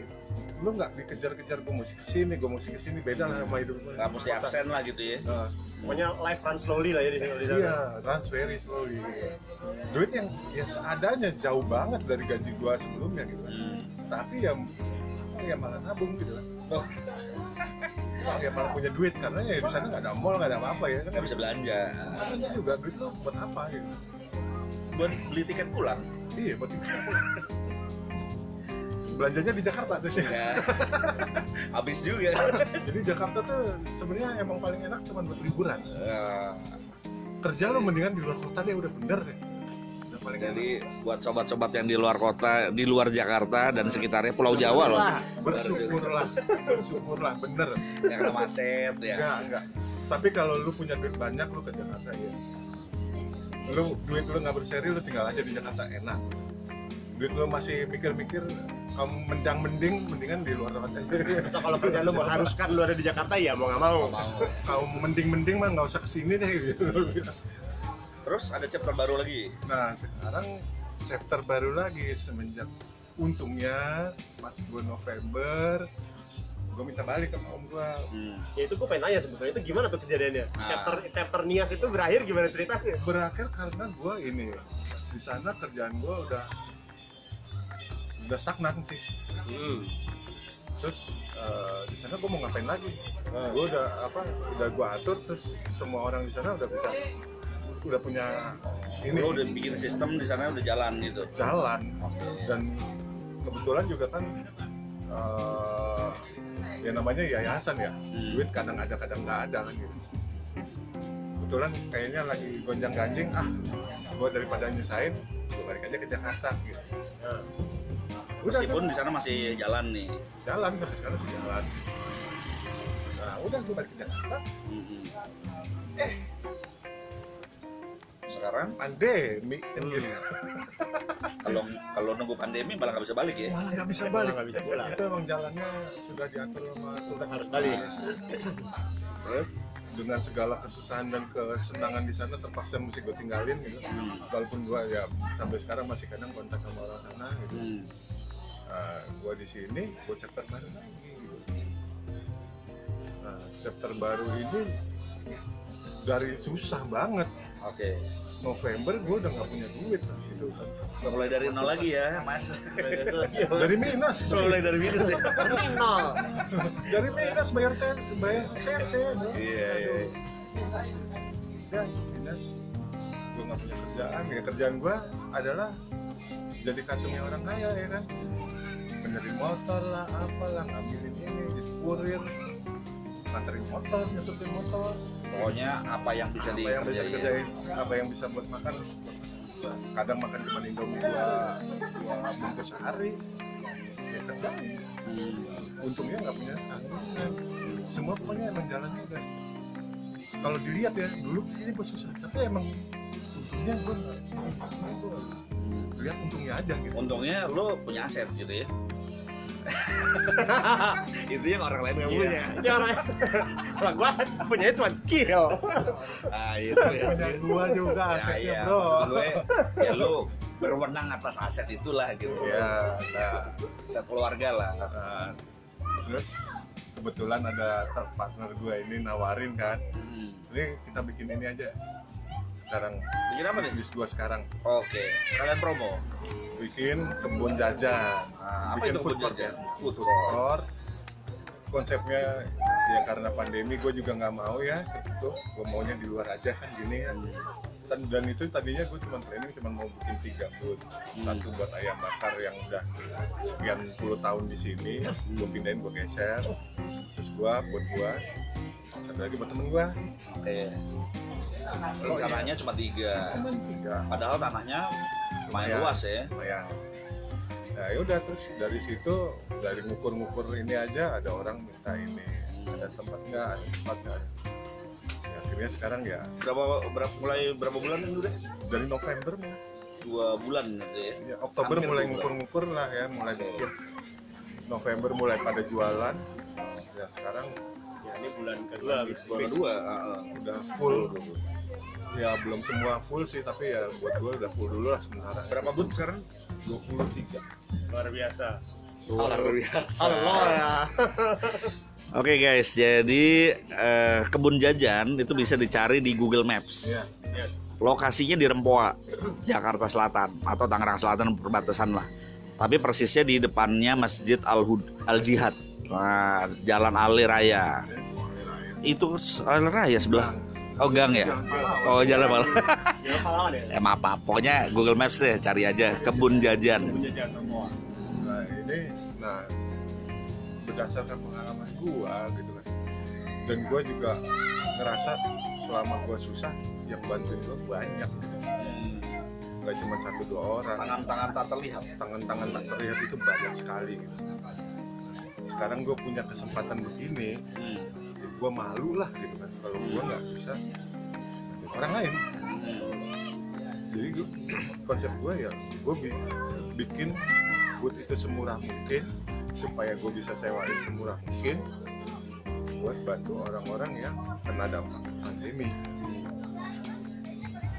Speaker 3: lu nggak dikejar-kejar gue mesti ke sini gue mesti ke sini beda lah sama hidup lu
Speaker 2: nggak mesti absen lah gitu ya.
Speaker 3: Nah,
Speaker 1: pokoknya life run slowly lah ya di sini
Speaker 3: iya runs very slowly. Duit yang ya seadanya jauh banget dari gaji gua sebelumnya gitu. Kan.
Speaker 2: Hmm.
Speaker 3: tapi ya ya malah nabung gitu kan.
Speaker 2: Oh.
Speaker 3: ya malah punya duit karena ya di sana nggak ada mall nggak ada apa-apa ya. Kan
Speaker 2: nggak bisa belanja.
Speaker 3: Di sana juga duit lu buat apa gitu.
Speaker 2: Buat beli tiket pulang?
Speaker 3: Iya buat itu belanjanya di Jakarta terus ya
Speaker 2: ya habis juga.
Speaker 3: Jadi Jakarta tuh sebenarnya emang paling enak cuma buat liburan.
Speaker 2: Eh,
Speaker 3: kerja lu mendingan di luar kota deh udah bener deh. Udah paling
Speaker 2: Jadi buat sobat-sobat yang di luar kota, di luar Jakarta dan sekitarnya Pulau Jawa loh.
Speaker 3: Bersyukurlah bersyukurlah bener.
Speaker 2: Yang kena macet ya.
Speaker 3: enggak enggak. Tapi kalau lu punya duit banyak lu ke Jakarta ya. Lu duit lu nggak berseri lu tinggal aja di Jakarta enak duit lu masih mikir-mikir kamu mendang mending mendingan di luar kota
Speaker 1: atau kalau kerja lu mengharuskan lu ada di Jakarta ya mau nggak mau.
Speaker 3: kalau mending mending mah nggak usah ke sini deh gitu
Speaker 2: Terus ada chapter baru lagi.
Speaker 3: nah sekarang chapter baru lagi semenjak untungnya pas gue November gue minta balik ke om gue
Speaker 2: Hmm.
Speaker 1: Ya itu gue pengen nanya sebetulnya itu gimana tuh kejadiannya?
Speaker 2: Nah.
Speaker 1: Chapter chapter Nias itu berakhir gimana ceritanya?
Speaker 3: berakhir karena gue ini di sana kerjaan gue udah udah stagnan sih
Speaker 1: Hmm.
Speaker 3: terus eh, di sana gue mau ngapain lagi
Speaker 1: Nah.
Speaker 3: gue udah apa udah gue atur terus semua orang di sana udah bisa udah punya ini
Speaker 2: Lo udah bikin sistem di sana udah jalan gitu.
Speaker 3: jalan dan kebetulan juga kan eh, ya namanya yayasan ya
Speaker 2: Hmm.
Speaker 3: duit kadang ada kadang nggak ada kan gitu kebetulan kayaknya lagi gonjang ganjing ah gue daripada nyusahin gue balik aja ke Jakarta gitu
Speaker 1: Nah.
Speaker 3: Udah
Speaker 2: Meskipun di sana masih jalan nih.
Speaker 3: jalan sampai sekarang sih jalan nah udah gue balik ke Jakarta
Speaker 2: Hmm.
Speaker 3: Eh.
Speaker 2: sekarang
Speaker 3: pandemi kan gitu.
Speaker 2: kalau kalau nunggu pandemi malah nggak bisa balik ya.
Speaker 3: malah nggak bisa balik
Speaker 1: nggak bisa pulang.
Speaker 3: itu emang jalannya sudah diatur sama Tuhan
Speaker 1: harus balik.
Speaker 2: Terus
Speaker 3: dengan segala kesusahan dan kesenangan di sana terpaksa mesti gue tinggalin gitu
Speaker 2: Hmm.
Speaker 3: walaupun gue ya sampai sekarang masih kadang kontak sama orang sana gitu
Speaker 2: Hmm.
Speaker 3: Nah, gue di sini gue chapter baru lagi nah chapter baru ini dari susah banget
Speaker 2: Oke.
Speaker 3: November gue udah nggak punya duit lah, gitu kan
Speaker 2: Mulai dari nol lagi ya, Mas.
Speaker 3: dari minus coy
Speaker 2: Mulai dari minus ya.
Speaker 1: Nol.
Speaker 3: dari minus bayar C bayar CC bro.
Speaker 2: Iya, iya.
Speaker 3: ya minus gue nggak punya kerjaan ya kerjaan gue adalah jadi kacungnya orang kaya ya kan benerin motor lah apalah ngambilin ini di kurir nganterin motor nyetupin motor.
Speaker 2: Pokoknya apa yang bisa
Speaker 3: apa yang bisa
Speaker 2: dikerjain.
Speaker 3: dikerjain apa yang bisa buat makan. Kadang makan cuma indomie dua dua bungkus sehari. Ya kerjain
Speaker 2: Hmm.
Speaker 3: untungnya nggak punya tanggungan semua pokoknya emang jalannya udah kalau dilihat ya dulu ini gue susah tapi emang untungnya gue nggak gue lihat untungnya aja gitu.
Speaker 2: Untungnya lo punya aset gitu ya. itu yang orang lain nggak
Speaker 1: Iya.
Speaker 2: punya.
Speaker 1: Ya orang kalau gua punya cuma skill.
Speaker 2: Ah itu ya.
Speaker 3: punya gue juga
Speaker 2: Ya,
Speaker 3: asetnya
Speaker 2: iya.
Speaker 3: bro
Speaker 2: Maksud gue, ya lo berwenang atas aset itulah gitu.
Speaker 3: ya nah,
Speaker 2: Aset keluarga lah.
Speaker 3: nah, terus kebetulan ada partner gue ini nawarin kan
Speaker 2: Hmm.
Speaker 3: ini kita bikin ini aja sekarang.
Speaker 2: Bikin apa nih?
Speaker 3: bisnis gue sekarang.
Speaker 2: Oke, sekalian promo.
Speaker 3: bikin kebun jajan.
Speaker 2: Nah, apa
Speaker 3: Bikin
Speaker 2: itu
Speaker 3: food
Speaker 2: food
Speaker 3: court.
Speaker 2: jajan?
Speaker 3: ya?
Speaker 2: Food
Speaker 3: food
Speaker 2: court.
Speaker 3: konsepnya ya karena pandemi gue juga nggak mau ya. Ketutup gue maunya di luar aja kan gini kan. Dan, itu tadinya gue cuma planning cuma mau bikin tiga booth satu buat ayam bakar yang udah sekian puluh tahun di sini. Gue pindahin gue geser. Terus gue buat gue satu lagi buat temen gue
Speaker 2: Oke. Rencananya cuma tiga. Padahal tanahnya lumayan
Speaker 3: Lumayan.
Speaker 2: luas ya.
Speaker 3: lumayan nah yaudah terus dari situ dari ngukur-ngukur ini aja ada orang minta ini ada tempat nggak ada tempat nggak ya, akhirnya sekarang ya
Speaker 2: Berapa berapa mulai berapa bulan ini udah?
Speaker 3: dari November mulai
Speaker 2: Dua bulan gitu ya.
Speaker 3: ya, Oktober
Speaker 2: Hampir
Speaker 3: mulai ngukur-ngukur lah ya mulai bikin November mulai pada jualan ya sekarang
Speaker 1: Ya ini bulan kedua.
Speaker 2: Bulan kedua. heeh.
Speaker 3: udah full ya belum semua full sih tapi ya buat gue udah full dulu lah sementara
Speaker 2: Berapa booth sekarang?
Speaker 3: 23
Speaker 1: Luar biasa.
Speaker 2: Luar biasa.
Speaker 1: Allah ya.
Speaker 2: Oke guys, jadi eh, kebun jajan itu bisa dicari di Google Maps.
Speaker 3: ya
Speaker 1: Yes.
Speaker 2: Lokasinya di Rempoa, Jakarta Selatan atau Tangerang Selatan perbatasan lah. Tapi persisnya di depannya Masjid Al Al Jihad. Nah, Jalan Ali Raya. Itu Ali Raya sebelah. Oh gang ya? Oh jalan malah.
Speaker 1: Ya
Speaker 2: maaf, maaf. pokoknya Google Maps deh, cari aja kebun jajan.
Speaker 1: Jajan semua.
Speaker 3: nah ini nah berdasarkan pengalaman gua gitu kan dan gua juga ngerasa selama gua susah yang bantuin gua banyak gitu. nggak nggak cuma satu dua orang
Speaker 2: tangan-tangan tak terlihat
Speaker 3: tangan-tangan tak terlihat itu banyak sekali gitu. Sekarang gue punya kesempatan begini
Speaker 2: hmm.
Speaker 3: ya gue malu lah gitu kan. Kalau gue nggak bisa ya orang lain. Jadi gua, konsep gue ya gue bikin booth itu semurah mungkin supaya gue bisa sewain semurah mungkin buat bantu orang-orang yang kena dampak pandemi.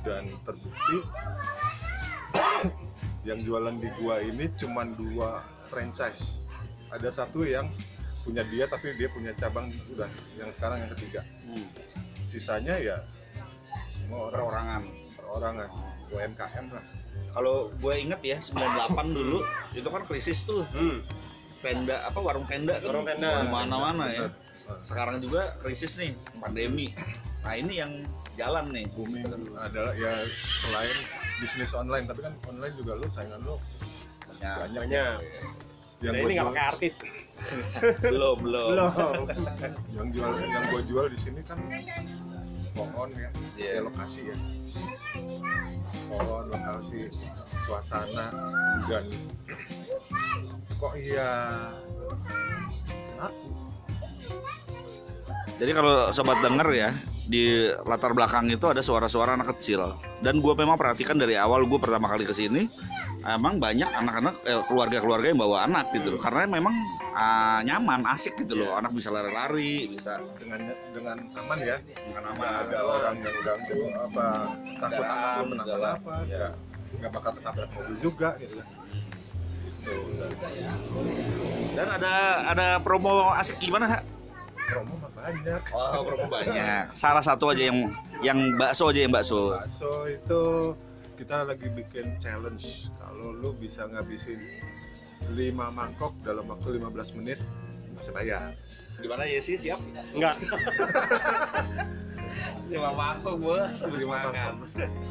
Speaker 3: Dan terbukti yang jualan di gua ini cuman dua franchise ada satu yang punya dia tapi dia punya cabang udah yang sekarang yang ketiga.
Speaker 2: Hmm.
Speaker 3: sisanya ya semua orang.
Speaker 2: Perorangan.
Speaker 3: Perorangan. UMKM lah.
Speaker 2: Kalau gue inget ya 98 dulu itu kan krisis tuh.
Speaker 1: Hmm.
Speaker 2: penda apa warung penda kan?
Speaker 1: Warung penda.
Speaker 2: di mana-mana ya. Sekarang juga krisis nih pandemi. Nah ini yang jalan nih.
Speaker 3: Booming adalah ya selain bisnis online tapi kan online juga lu saingan lu
Speaker 2: ya,
Speaker 3: banyak
Speaker 1: Banyak.
Speaker 3: Yang
Speaker 1: Nah, ini nggak pakai artis.
Speaker 2: belum belum.
Speaker 1: Belum.
Speaker 3: yang jual yang gua jual di sini kan pohon ya. Ya lokasi ya. Pohon lokasi suasana dan kok iya? Aku
Speaker 2: Jadi kalau sobat denger ya di latar belakang itu ada suara-suara anak kecil dan gue memang perhatikan dari awal gue pertama kali ke sini emang banyak anak-anak eh, keluarga-keluarga yang bawa anak gitu loh karena memang ah, nyaman asik gitu loh anak bisa lari-lari bisa
Speaker 3: dengan dengan aman ya
Speaker 2: dengan
Speaker 3: nggak
Speaker 2: aman
Speaker 3: ada orang yang ganggu apa takut anak lu
Speaker 2: segala.
Speaker 3: kenapa-napa
Speaker 2: Ya.
Speaker 3: nggak nggak bakal ketabrak mobil juga gitu kan
Speaker 2: dan ada ada promo asik gimana Ha?
Speaker 3: Promo mah banyak.
Speaker 2: Oh promo banyak. Salah satu aja yang yang bakso aja yang bakso.
Speaker 3: Bakso itu kita lagi bikin challenge. Kalau lu bisa ngabisin 5 mangkok dalam waktu 15 menit masih bayar.
Speaker 2: Gimana ya sih siap?
Speaker 1: Enggak.
Speaker 2: lima mangkok bos. Habis
Speaker 3: Lima
Speaker 2: makan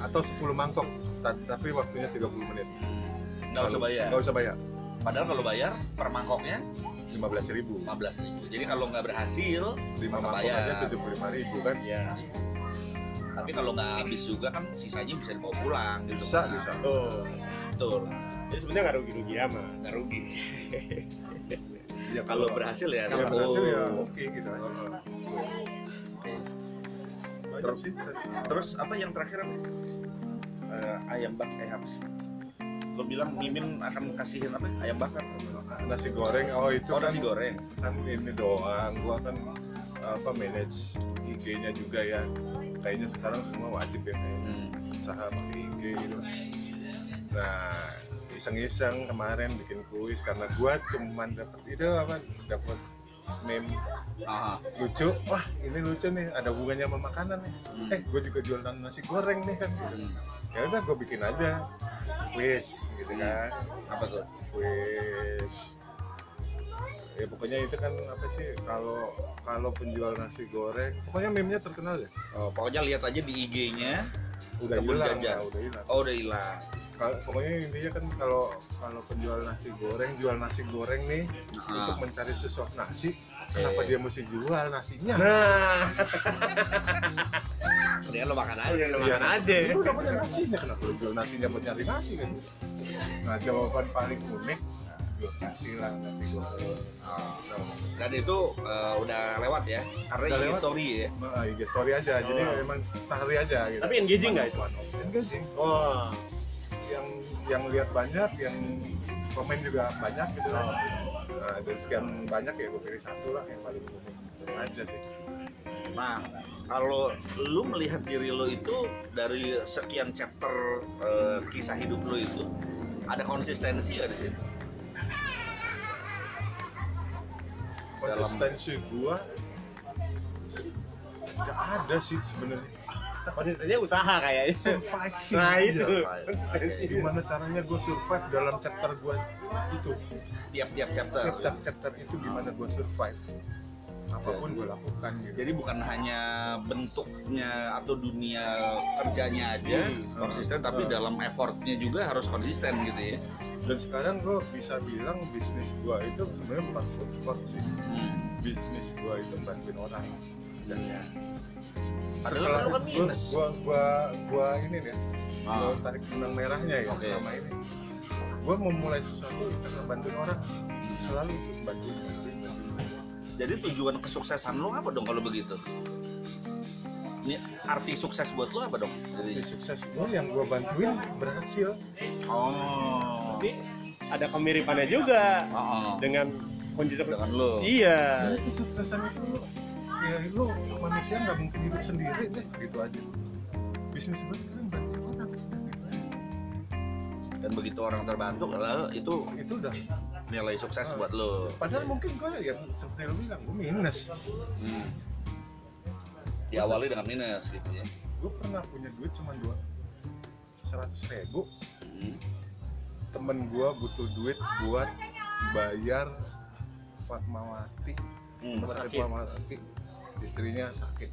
Speaker 3: atau 10 mangkok. Ta- tapi waktunya 30 menit.
Speaker 2: Nggak usah bayar.
Speaker 3: nggak usah bayar.
Speaker 2: Padahal kalau bayar per mangkoknya
Speaker 3: 15 ribu.
Speaker 2: 15 ribu. Jadi kalau nggak berhasil
Speaker 3: 5
Speaker 2: Maka
Speaker 3: mangkok aja 75 ribu kan.
Speaker 2: Ya tapi kalau nggak habis juga kan sisanya bisa dibawa pulang gitu
Speaker 3: bisa
Speaker 2: kan.
Speaker 3: bisa.
Speaker 1: Tuh.
Speaker 2: betul.
Speaker 1: Jadi sebenarnya nggak rugi-rugi amat.
Speaker 2: nggak rugi.
Speaker 3: Ya
Speaker 2: kalau berhasil ya
Speaker 3: kalau berhasil ya oke gitu kan Banyak
Speaker 2: Terus- terus apa yang terakhir apa Eh, ayam bakar eh apa sih lo bilang mimin akan kasihin apa? Ayam bakar.
Speaker 3: Nasi goreng oh itu
Speaker 2: oh
Speaker 3: kan
Speaker 2: nasi goreng.
Speaker 3: kan ini doang. Gua kan apa manage IG-nya juga ya. Kayaknya sekarang semua wajib ya kayak
Speaker 2: hmm.
Speaker 3: usaha pakai IG gitu. Nah iseng-iseng kemarin bikin kuis karena gua cuman dapet itu apa dapet meme
Speaker 2: ah
Speaker 3: lucu. Wah ini lucu nih ada hubungannya sama makanan nih.
Speaker 2: Hmm.
Speaker 3: eh gue juga jualan nasi goreng nih kan. Gitu
Speaker 2: Hmm.
Speaker 3: Ya udah gue bikin aja. Kuis gitu kan.
Speaker 2: Apa tuh?
Speaker 3: Kuis ya pokoknya itu kan apa sih kalau kalau penjual nasi goreng pokoknya meme-nya terkenal ya?
Speaker 2: Oh, pokoknya lihat aja di IG-nya
Speaker 3: udah hilang ya, udah hilang.
Speaker 2: Oh udah hilang.
Speaker 3: Kalau- pokoknya intinya kan kalau kalau penjual nasi goreng jual nasi goreng nih untuk
Speaker 2: Ah,
Speaker 3: mencari sesuatu nasi kenapa dia mesti jual nasinya
Speaker 1: Nah,
Speaker 2: mendingan lo makan aja lo
Speaker 3: Iya.
Speaker 1: makan aja.
Speaker 3: lu udah punya nasinya kenapa lu jual nasinya buat nyari nasi kan nah jawaban paling unik kasih lah nasi goreng
Speaker 2: Ah. dan itu eh, udah lewat ya karena
Speaker 3: Udah
Speaker 2: IG
Speaker 3: lewat.
Speaker 2: story ya
Speaker 3: Nah, IG story aja, jadi
Speaker 1: Oh.
Speaker 3: emang sehari aja gitu.
Speaker 1: Tapi engaging nggak itu?
Speaker 3: Engaging.
Speaker 1: Wah.
Speaker 3: Yang yang lihat banyak, yang komen juga banyak gitu kan. Nah, dari sekian banyak ya gue pilih satu lah yang paling unik aja sih.
Speaker 2: Nah, kalau lu melihat diri lo itu dari sekian chapter eh, kisah hidup lo itu ada konsistensi gak di situ?
Speaker 3: Konsistensi gua nggak ada sih sebenarnya.
Speaker 1: Konsistensinya usaha kayaknya.
Speaker 3: Surviving.
Speaker 1: Nah
Speaker 3: aja.
Speaker 1: itu.
Speaker 3: Gimana caranya gue survive dalam chapter gua itu?
Speaker 2: Tiap-tiap chapter.
Speaker 3: Tiap chapter itu gimana gue survive? Apa pun gue lakukan gitu.
Speaker 2: Jadi bukan hanya bentuknya atau dunia kerjanya aja
Speaker 1: Hmm.
Speaker 2: konsisten, tapi
Speaker 3: Hmm.
Speaker 2: dalam effortnya juga harus konsisten gitu ya.
Speaker 3: dan sekarang gue bisa bilang bisnis gue itu sebenarnya bukan food court sih
Speaker 2: Hmm.
Speaker 3: bisnis gue itu bantuin orang dan
Speaker 2: Padahal lu kan minus.
Speaker 3: gua, gua, gua ini nih
Speaker 2: Ah.
Speaker 3: lo tarik benang merahnya ya
Speaker 2: Oke.
Speaker 3: selama ini gue memulai sesuatu karena bantuin orang selalu ikut bantuin
Speaker 2: Jadi tujuan kesuksesan lo apa dong kalau begitu? Ini arti sukses buat lo apa dong?
Speaker 3: Jadi
Speaker 2: Jadi,
Speaker 3: sukses gue yang gue bantuin berhasil
Speaker 2: oh,
Speaker 1: Tapi ada kemiripannya juga
Speaker 2: oh, oh.
Speaker 1: dengan kunci
Speaker 2: dengan lo.
Speaker 1: Iya.
Speaker 3: Jadi kesuksesan itu ya lo manusia nggak mungkin hidup sendiri deh gitu aja bisnis gue sekarang bantuin orang
Speaker 2: Dan begitu orang terbantu, lalu itu
Speaker 3: itu udah
Speaker 2: nilai sukses buat lo.
Speaker 3: padahal mungkin gue ya seperti lo bilang gue minus
Speaker 2: Hmm. Diawali dengan minus gitu ya.
Speaker 3: gue pernah punya duit cuma dua seratus ribu
Speaker 2: Hmm.
Speaker 3: temen gue butuh duit buat bayar Fatmawati
Speaker 2: Hmm.
Speaker 3: Fatmawati istrinya sakit.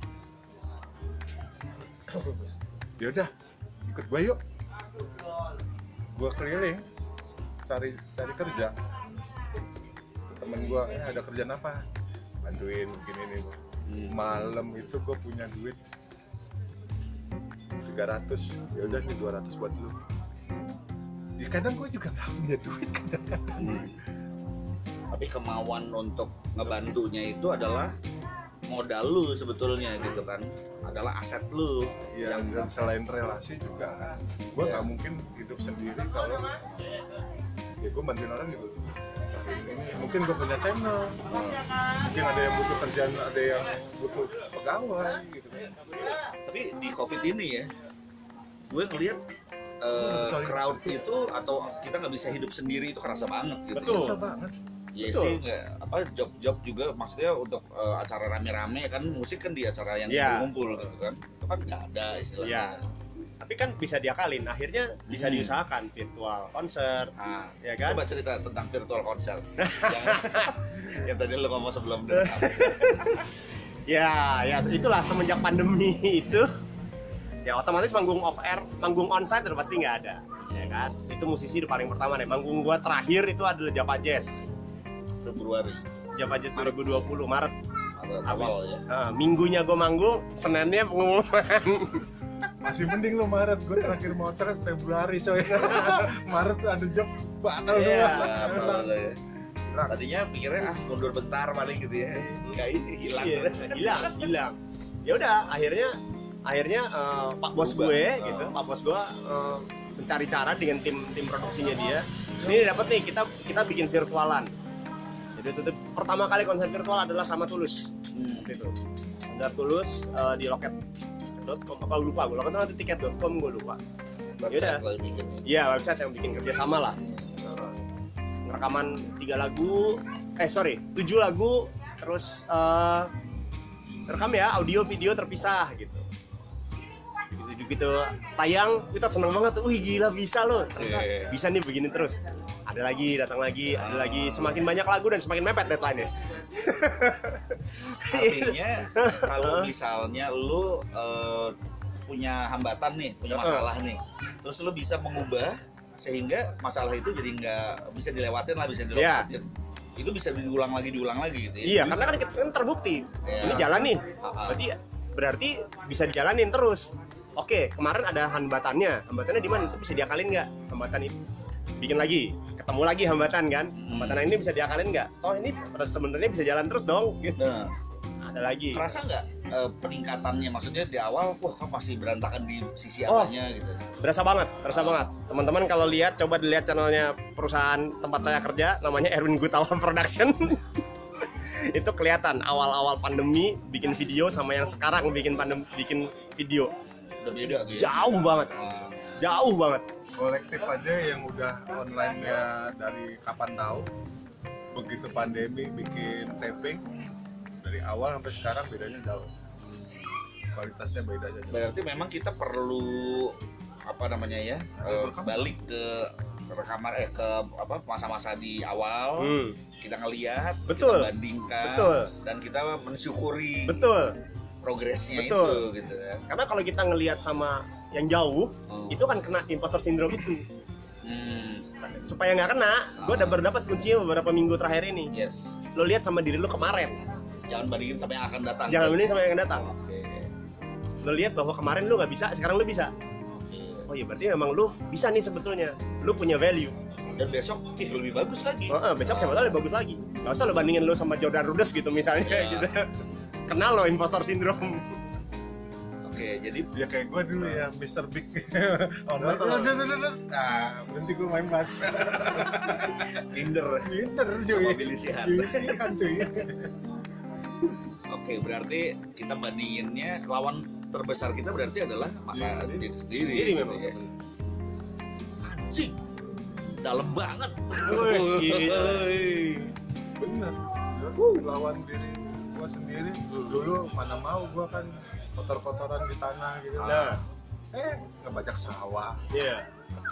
Speaker 3: Yaudah ikut gue yuk. Gue keliling cari cari kerja. Temen gue eh, ada kerjaan apa? Bantuin nih Bu.
Speaker 2: Hmm.
Speaker 3: malam itu gue punya duit 300 ya udah nih 200 buat lu. Ya kadang gue juga nggak punya duit kadang
Speaker 2: Hmm. Tapi kemauan untuk ngebantunya itu adalah modal lu sebetulnya gitu kan. Adalah aset lu.
Speaker 3: ya
Speaker 2: Yang-
Speaker 3: dan selain relasi juga kan gue
Speaker 2: Iya.
Speaker 3: nggak mungkin hidup sendiri kalau ya gue bantuin orang gitu ini mungkin gue punya channel mungkin ada yang butuh kerjaan ada yang butuh pegawai gitu kan
Speaker 2: Tapi di Covid ini ya, gue ngeliat
Speaker 3: Saling-
Speaker 2: crowd itu atau kita nggak bisa hidup sendiri itu kerasa banget gitu.
Speaker 1: Betul.
Speaker 3: Susah banget
Speaker 2: Ya
Speaker 1: Betul.
Speaker 2: sih nggak apa job-job juga maksudnya untuk eh, acara rame-rame kan musik kan di acara yang
Speaker 1: Iya.
Speaker 2: ngumpul gitu kan. Itu kan nggak ada istilahnya.
Speaker 1: Iya. Tapi kan bisa diakalin, akhirnya bisa
Speaker 2: Hmm.
Speaker 1: diusahakan virtual konser,
Speaker 2: Nah,
Speaker 1: ya kan?
Speaker 2: Coba cerita tentang virtual konser. yang, yang tadi lo ngomong sebelum direkam.
Speaker 1: Ya, ya itulah semenjak pandemi itu ya otomatis manggung off air, manggung onsite udah pasti nggak ada, ya kan? Itu musisi udah paling pertama deh. Manggung gua terakhir itu adalah Java Jazz,
Speaker 2: Februari
Speaker 1: Java Jazz 2020 Maret.
Speaker 2: awal, awal ya.
Speaker 1: Nah, minggunya gua manggung, Seninnya pengumuman.
Speaker 3: masih mending lo Maret gue terakhir motret Februari coy Maret tuh ada job batal
Speaker 1: Iya.
Speaker 3: semua
Speaker 2: Nah, awal ya. Tadinya pikirnya ah mundur bentar paling gitu ya. Enggak ini hilang.
Speaker 1: Iya, hilang, hilang. Ya udah, akhirnya akhirnya eh, Pak bos gue
Speaker 2: Oh.
Speaker 1: gitu, Pak bos gue eh, mencari cara dengan tim tim produksinya dia. Ini dapat nih kita kita bikin virtualan. Jadi itu pertama kali konser virtual adalah sama Tulus
Speaker 2: Hmm.
Speaker 1: gitu. Konser Tulus eh, di loket.com apa lupa gue loket atau tiket.com gue lupa. Yaudah.
Speaker 2: Website lah yang bikin.
Speaker 1: Iya website yang bikin kerjasama lah. Rekaman tiga lagu, eh sorry tujuh lagu, terus eh rekam ya audio video terpisah gitu. Gitu gitu tayang kita seneng banget, wih gila bisa loh, ternyata
Speaker 2: Iya.
Speaker 1: bisa nih begini terus. Ada lagi, datang lagi, ada lagi, semakin banyak lagu dan semakin mepet deadline-nya.
Speaker 2: Artinya kalau misalnya lu eh, punya hambatan nih, punya masalah nih, terus lu bisa mengubah sehingga masalah itu jadi nggak bisa dilewatin lah, bisa dilewatin. Itu bisa diulang lagi, diulang lagi gitu ya.
Speaker 1: Iya, karena kan kita kan terbukti.
Speaker 2: Iya.
Speaker 1: Ini jalan nih,
Speaker 2: ah.
Speaker 1: berarti berarti bisa dijalanin terus oke kemarin ada hambatannya hambatannya di mana itu bisa diakalin nggak hambatan itu bikin lagi. Ketemu lagi hambatan kan?
Speaker 2: Hmm.
Speaker 1: hambatan ini bisa diakalin nggak? Oh ini sebenarnya bisa jalan terus dong. Gitu
Speaker 2: Nah,
Speaker 1: ada lagi.
Speaker 2: Kerasa nggak eh, peningkatannya? Maksudnya di awal, wah kok masih berantakan di sisi
Speaker 1: Oh.
Speaker 2: apanya gitu.
Speaker 1: berasa banget berasa banget. Teman-teman kalau lihat coba dilihat channelnya perusahaan tempat saya kerja namanya Erwin Gutawa Production. Itu kelihatan awal-awal pandemi bikin video sama yang sekarang bikin pandemi bikin video.
Speaker 2: Udah beda tuh ya.
Speaker 1: jauh banget.
Speaker 2: Ah,
Speaker 1: jauh banget
Speaker 3: kolektif aja yang udah online nya dari kapan tahu begitu pandemi bikin taping dari awal sampai sekarang bedanya jauh kualitasnya beda aja jauh.
Speaker 2: Berarti memang kita perlu apa namanya ya? eh,
Speaker 3: Rekam.
Speaker 2: balik ke rekaman eh ke apa masa-masa di awal
Speaker 1: Hmm,
Speaker 2: kita ngelihat,
Speaker 1: Betul.
Speaker 2: kita bandingkan
Speaker 1: betul
Speaker 2: dan kita mensyukuri
Speaker 1: betul
Speaker 2: progresnya
Speaker 1: Betul.
Speaker 2: itu gitu ya.
Speaker 1: karena kalau kita ngelihat sama yang jauh
Speaker 2: Oh.
Speaker 1: itu kan kena imposter syndrome itu.
Speaker 2: Hmm,
Speaker 1: supaya nggak kena gue udah baru dapat kuncinya beberapa minggu terakhir ini.
Speaker 2: Yes.
Speaker 1: lo lihat sama diri lo kemarin.
Speaker 2: Jangan bandingin sama yang akan datang.
Speaker 1: jangan ini sama yang akan datang.
Speaker 2: Oke.
Speaker 1: lo lihat bahwa kemarin lo nggak bisa sekarang lo bisa.
Speaker 2: Oke.
Speaker 1: oh iya berarti memang lu bisa nih sebetulnya. Lu punya value.
Speaker 2: Dan besok ih, lebih bagus lagi.
Speaker 1: Oh, eh, besok siapa tahu lebih bagus lagi. Gak usah lu bandingin lu sama Jordan Rudess gitu misalnya
Speaker 2: Iya.
Speaker 1: gitu. Kenal lo impostor syndrome
Speaker 2: oke jadi
Speaker 3: ya kayak gue dulu ya Mr. Big online
Speaker 1: Oh.
Speaker 3: udah udah udah udah nah berhenti gue main bass
Speaker 2: Tinder
Speaker 3: Minder
Speaker 2: sama
Speaker 3: cuy
Speaker 2: Billy Sihan.
Speaker 3: kan cuy
Speaker 2: Oke, berarti kita bandinginnya lawan terbesar kita berarti adalah masa
Speaker 3: Diri
Speaker 2: diri sendiri.
Speaker 1: sendiri memang
Speaker 2: ya. Anjing. Dalam banget.
Speaker 3: Bener lawan diri gue sendiri dulu mana mau gue kan kotor-kotoran di tanah gitu.
Speaker 1: Nah
Speaker 3: eh ngebajak sawah.
Speaker 1: Iya.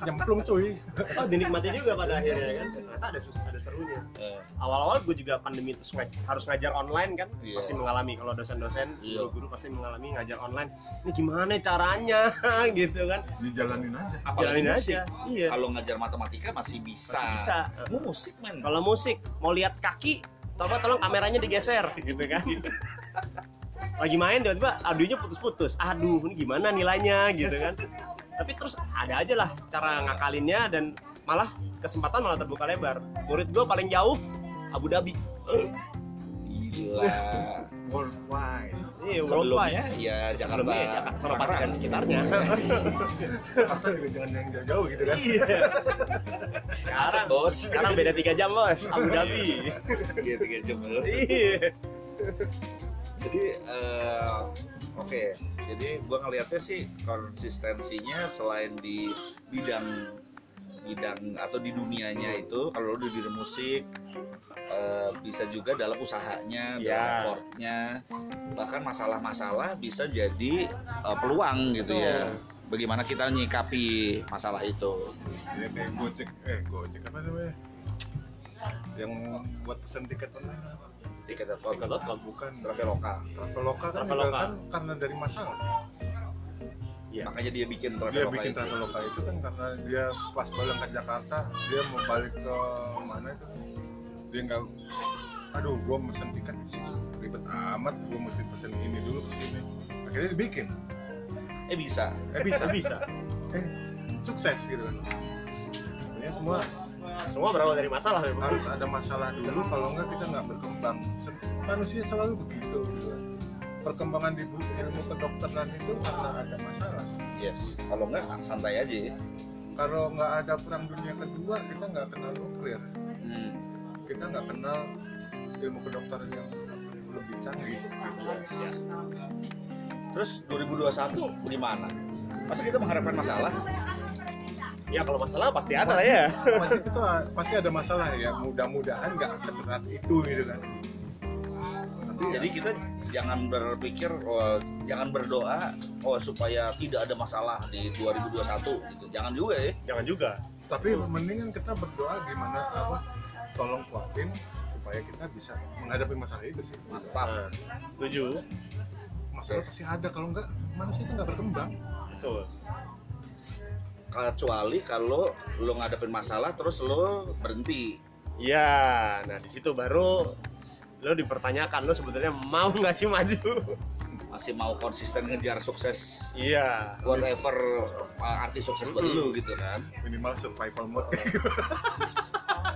Speaker 3: Nyemplung cuy.
Speaker 1: Oh dinikmati juga pada akhirnya kan? Ternyata ada ada serunya.
Speaker 2: Eh,
Speaker 1: awal-awal gue juga pandemi itu swag harus ngajar online kan?
Speaker 2: Iya.
Speaker 1: pasti mengalami kalau dosen-dosen
Speaker 2: Iya.
Speaker 1: guru-guru pasti mengalami ngajar online. Ini gimana caranya? Gitu kan?
Speaker 3: Dijalanin aja.
Speaker 1: Jalanin
Speaker 2: musik.
Speaker 1: aja iya.
Speaker 2: Kalau ngajar matematika masih bisa.
Speaker 1: Masih bisa.
Speaker 2: Musik men.
Speaker 1: kalau musik mau lihat kaki coba tolong kameranya digeser gitu kan lagi main tiba-tiba audionya putus-putus aduh ini gimana nilainya gitu kan tapi terus ada aja lah cara ngakalinnya dan malah kesempatan malah terbuka lebar murid gue paling jauh Abu Dhabi
Speaker 2: Gila.
Speaker 3: worldwide
Speaker 1: Iya, worldwide.
Speaker 2: Sebelumnya ya Jakarta.
Speaker 1: Sebelumnya ya Jakarta Senopati dan sekitarnya.
Speaker 3: Jakarta juga jangan yang jauh-jauh gitu kan
Speaker 1: Iya. sekarang,
Speaker 2: Bos.
Speaker 1: sekarang beda tiga jam bos, Abu Dhabi.
Speaker 2: Iya, tiga jam.
Speaker 1: Iya.
Speaker 2: Jadi eh, oke, jadi gua ngelihatnya sih konsistensinya selain di bidang bidang atau di dunianya itu kalau lu di bidang musik eh, bisa juga dalam usahanya, dalam
Speaker 1: Ya.
Speaker 2: effortnya, bahkan masalah-masalah bisa jadi eh, peluang gitu ya. Bagaimana kita nyikapi masalah itu?
Speaker 3: ya kayak gojek eh gojek apa namanya yang buat pesen tiket online
Speaker 2: Tiket telepon,
Speaker 1: Tiket.com.
Speaker 3: bukan
Speaker 2: Traveloka.
Speaker 3: Traveloka kan juga
Speaker 1: Traveloka.
Speaker 3: kan karena dari masalah
Speaker 1: Iya.
Speaker 2: Makanya dia bikin
Speaker 3: dia
Speaker 2: Traveloka
Speaker 3: bikin
Speaker 2: itu.
Speaker 3: Traveloka itu kan karena dia pas balik ke Jakarta dia mau balik ke mana itu dia nggak aduh gua mesen tiket ribet amat gua mesti pesen ini dulu ke sini akhirnya dibikin
Speaker 2: Eh bisa.
Speaker 3: eh bisa
Speaker 1: Bisa.
Speaker 3: eh sukses gitu kan sebenarnya semua
Speaker 1: Semua berawal dari masalah memang.
Speaker 3: harus ada masalah dulu kalau enggak kita nggak berkembang manusia selalu begitu gitu perkembangan di ilmu kedokteran itu karena ada masalah
Speaker 2: Yes. Kalau enggak santai aja. ya.
Speaker 3: kalau nggak ada perang dunia kedua kita nggak kenal nuklir
Speaker 2: Hmm.
Speaker 3: kita nggak kenal ilmu kedokteran yang lebih canggih
Speaker 2: Terus 2021 bagaimana? Masa kita mengharapkan masalah?
Speaker 1: Ya kalau masalah pasti ada lah ya.
Speaker 3: wajib itu pasti ada masalah ya mudah-mudahan nggak seberat itu gitu kan tapi ya,
Speaker 2: Jadi kita jangan berpikir oh, jangan berdoa oh supaya tidak ada masalah di 2021 gitu. Jangan juga ya.
Speaker 1: Jangan juga.
Speaker 3: tapi mendingan kita berdoa gimana apa tolong kuatin supaya kita bisa menghadapi masalah itu sih
Speaker 2: Mantap.
Speaker 1: Nah, setuju.
Speaker 3: masalah pasti ada kalau nggak manusia itu nggak berkembang
Speaker 1: Betul.
Speaker 2: Kecuali kalau lo ngadepin masalah terus lo berhenti.
Speaker 1: Iya, nah di situ baru lo dipertanyakan lo sebetulnya mau nggak sih maju?
Speaker 2: Masih mau konsisten ngejar sukses
Speaker 1: Iya.
Speaker 2: whatever uh, arti sukses buat lo gitu kan.
Speaker 3: minimal survival mode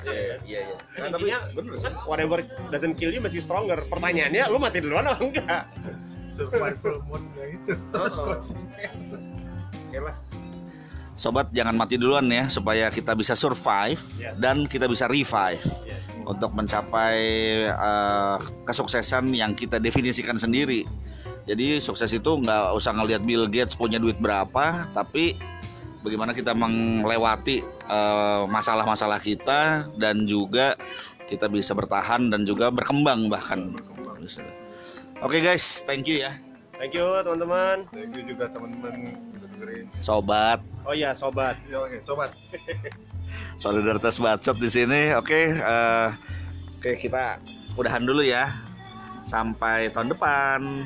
Speaker 2: Iya, iya, iya. Nah, tapi
Speaker 1: Intinya
Speaker 2: bener sih.
Speaker 1: kan whatever doesn't kill you masih stronger. Pertanyaannya lo mati duluan apa enggak?
Speaker 3: survival mode nya itu harus
Speaker 1: Oh.
Speaker 3: konsisten
Speaker 2: Oke lah. Sobat jangan mati duluan ya supaya kita bisa survive
Speaker 1: Yes.
Speaker 2: dan kita bisa revive
Speaker 1: Iya.
Speaker 2: untuk mencapai eh, kesuksesan yang kita definisikan sendiri. Jadi sukses itu nggak usah ngelihat Bill Gates punya duit berapa, tapi bagaimana kita melewati eh, masalah-masalah kita dan juga kita bisa bertahan dan juga berkembang bahkan. Oke guys, thank you ya,
Speaker 1: Thank you teman-teman.
Speaker 3: thank you juga teman-teman dengerin
Speaker 2: sobat.
Speaker 1: Oh iya sobat.
Speaker 3: Yo, oke sobat
Speaker 2: solidaritas bacot di sini. Oke, eh, oke kita udahan dulu ya. Sampai tahun depan.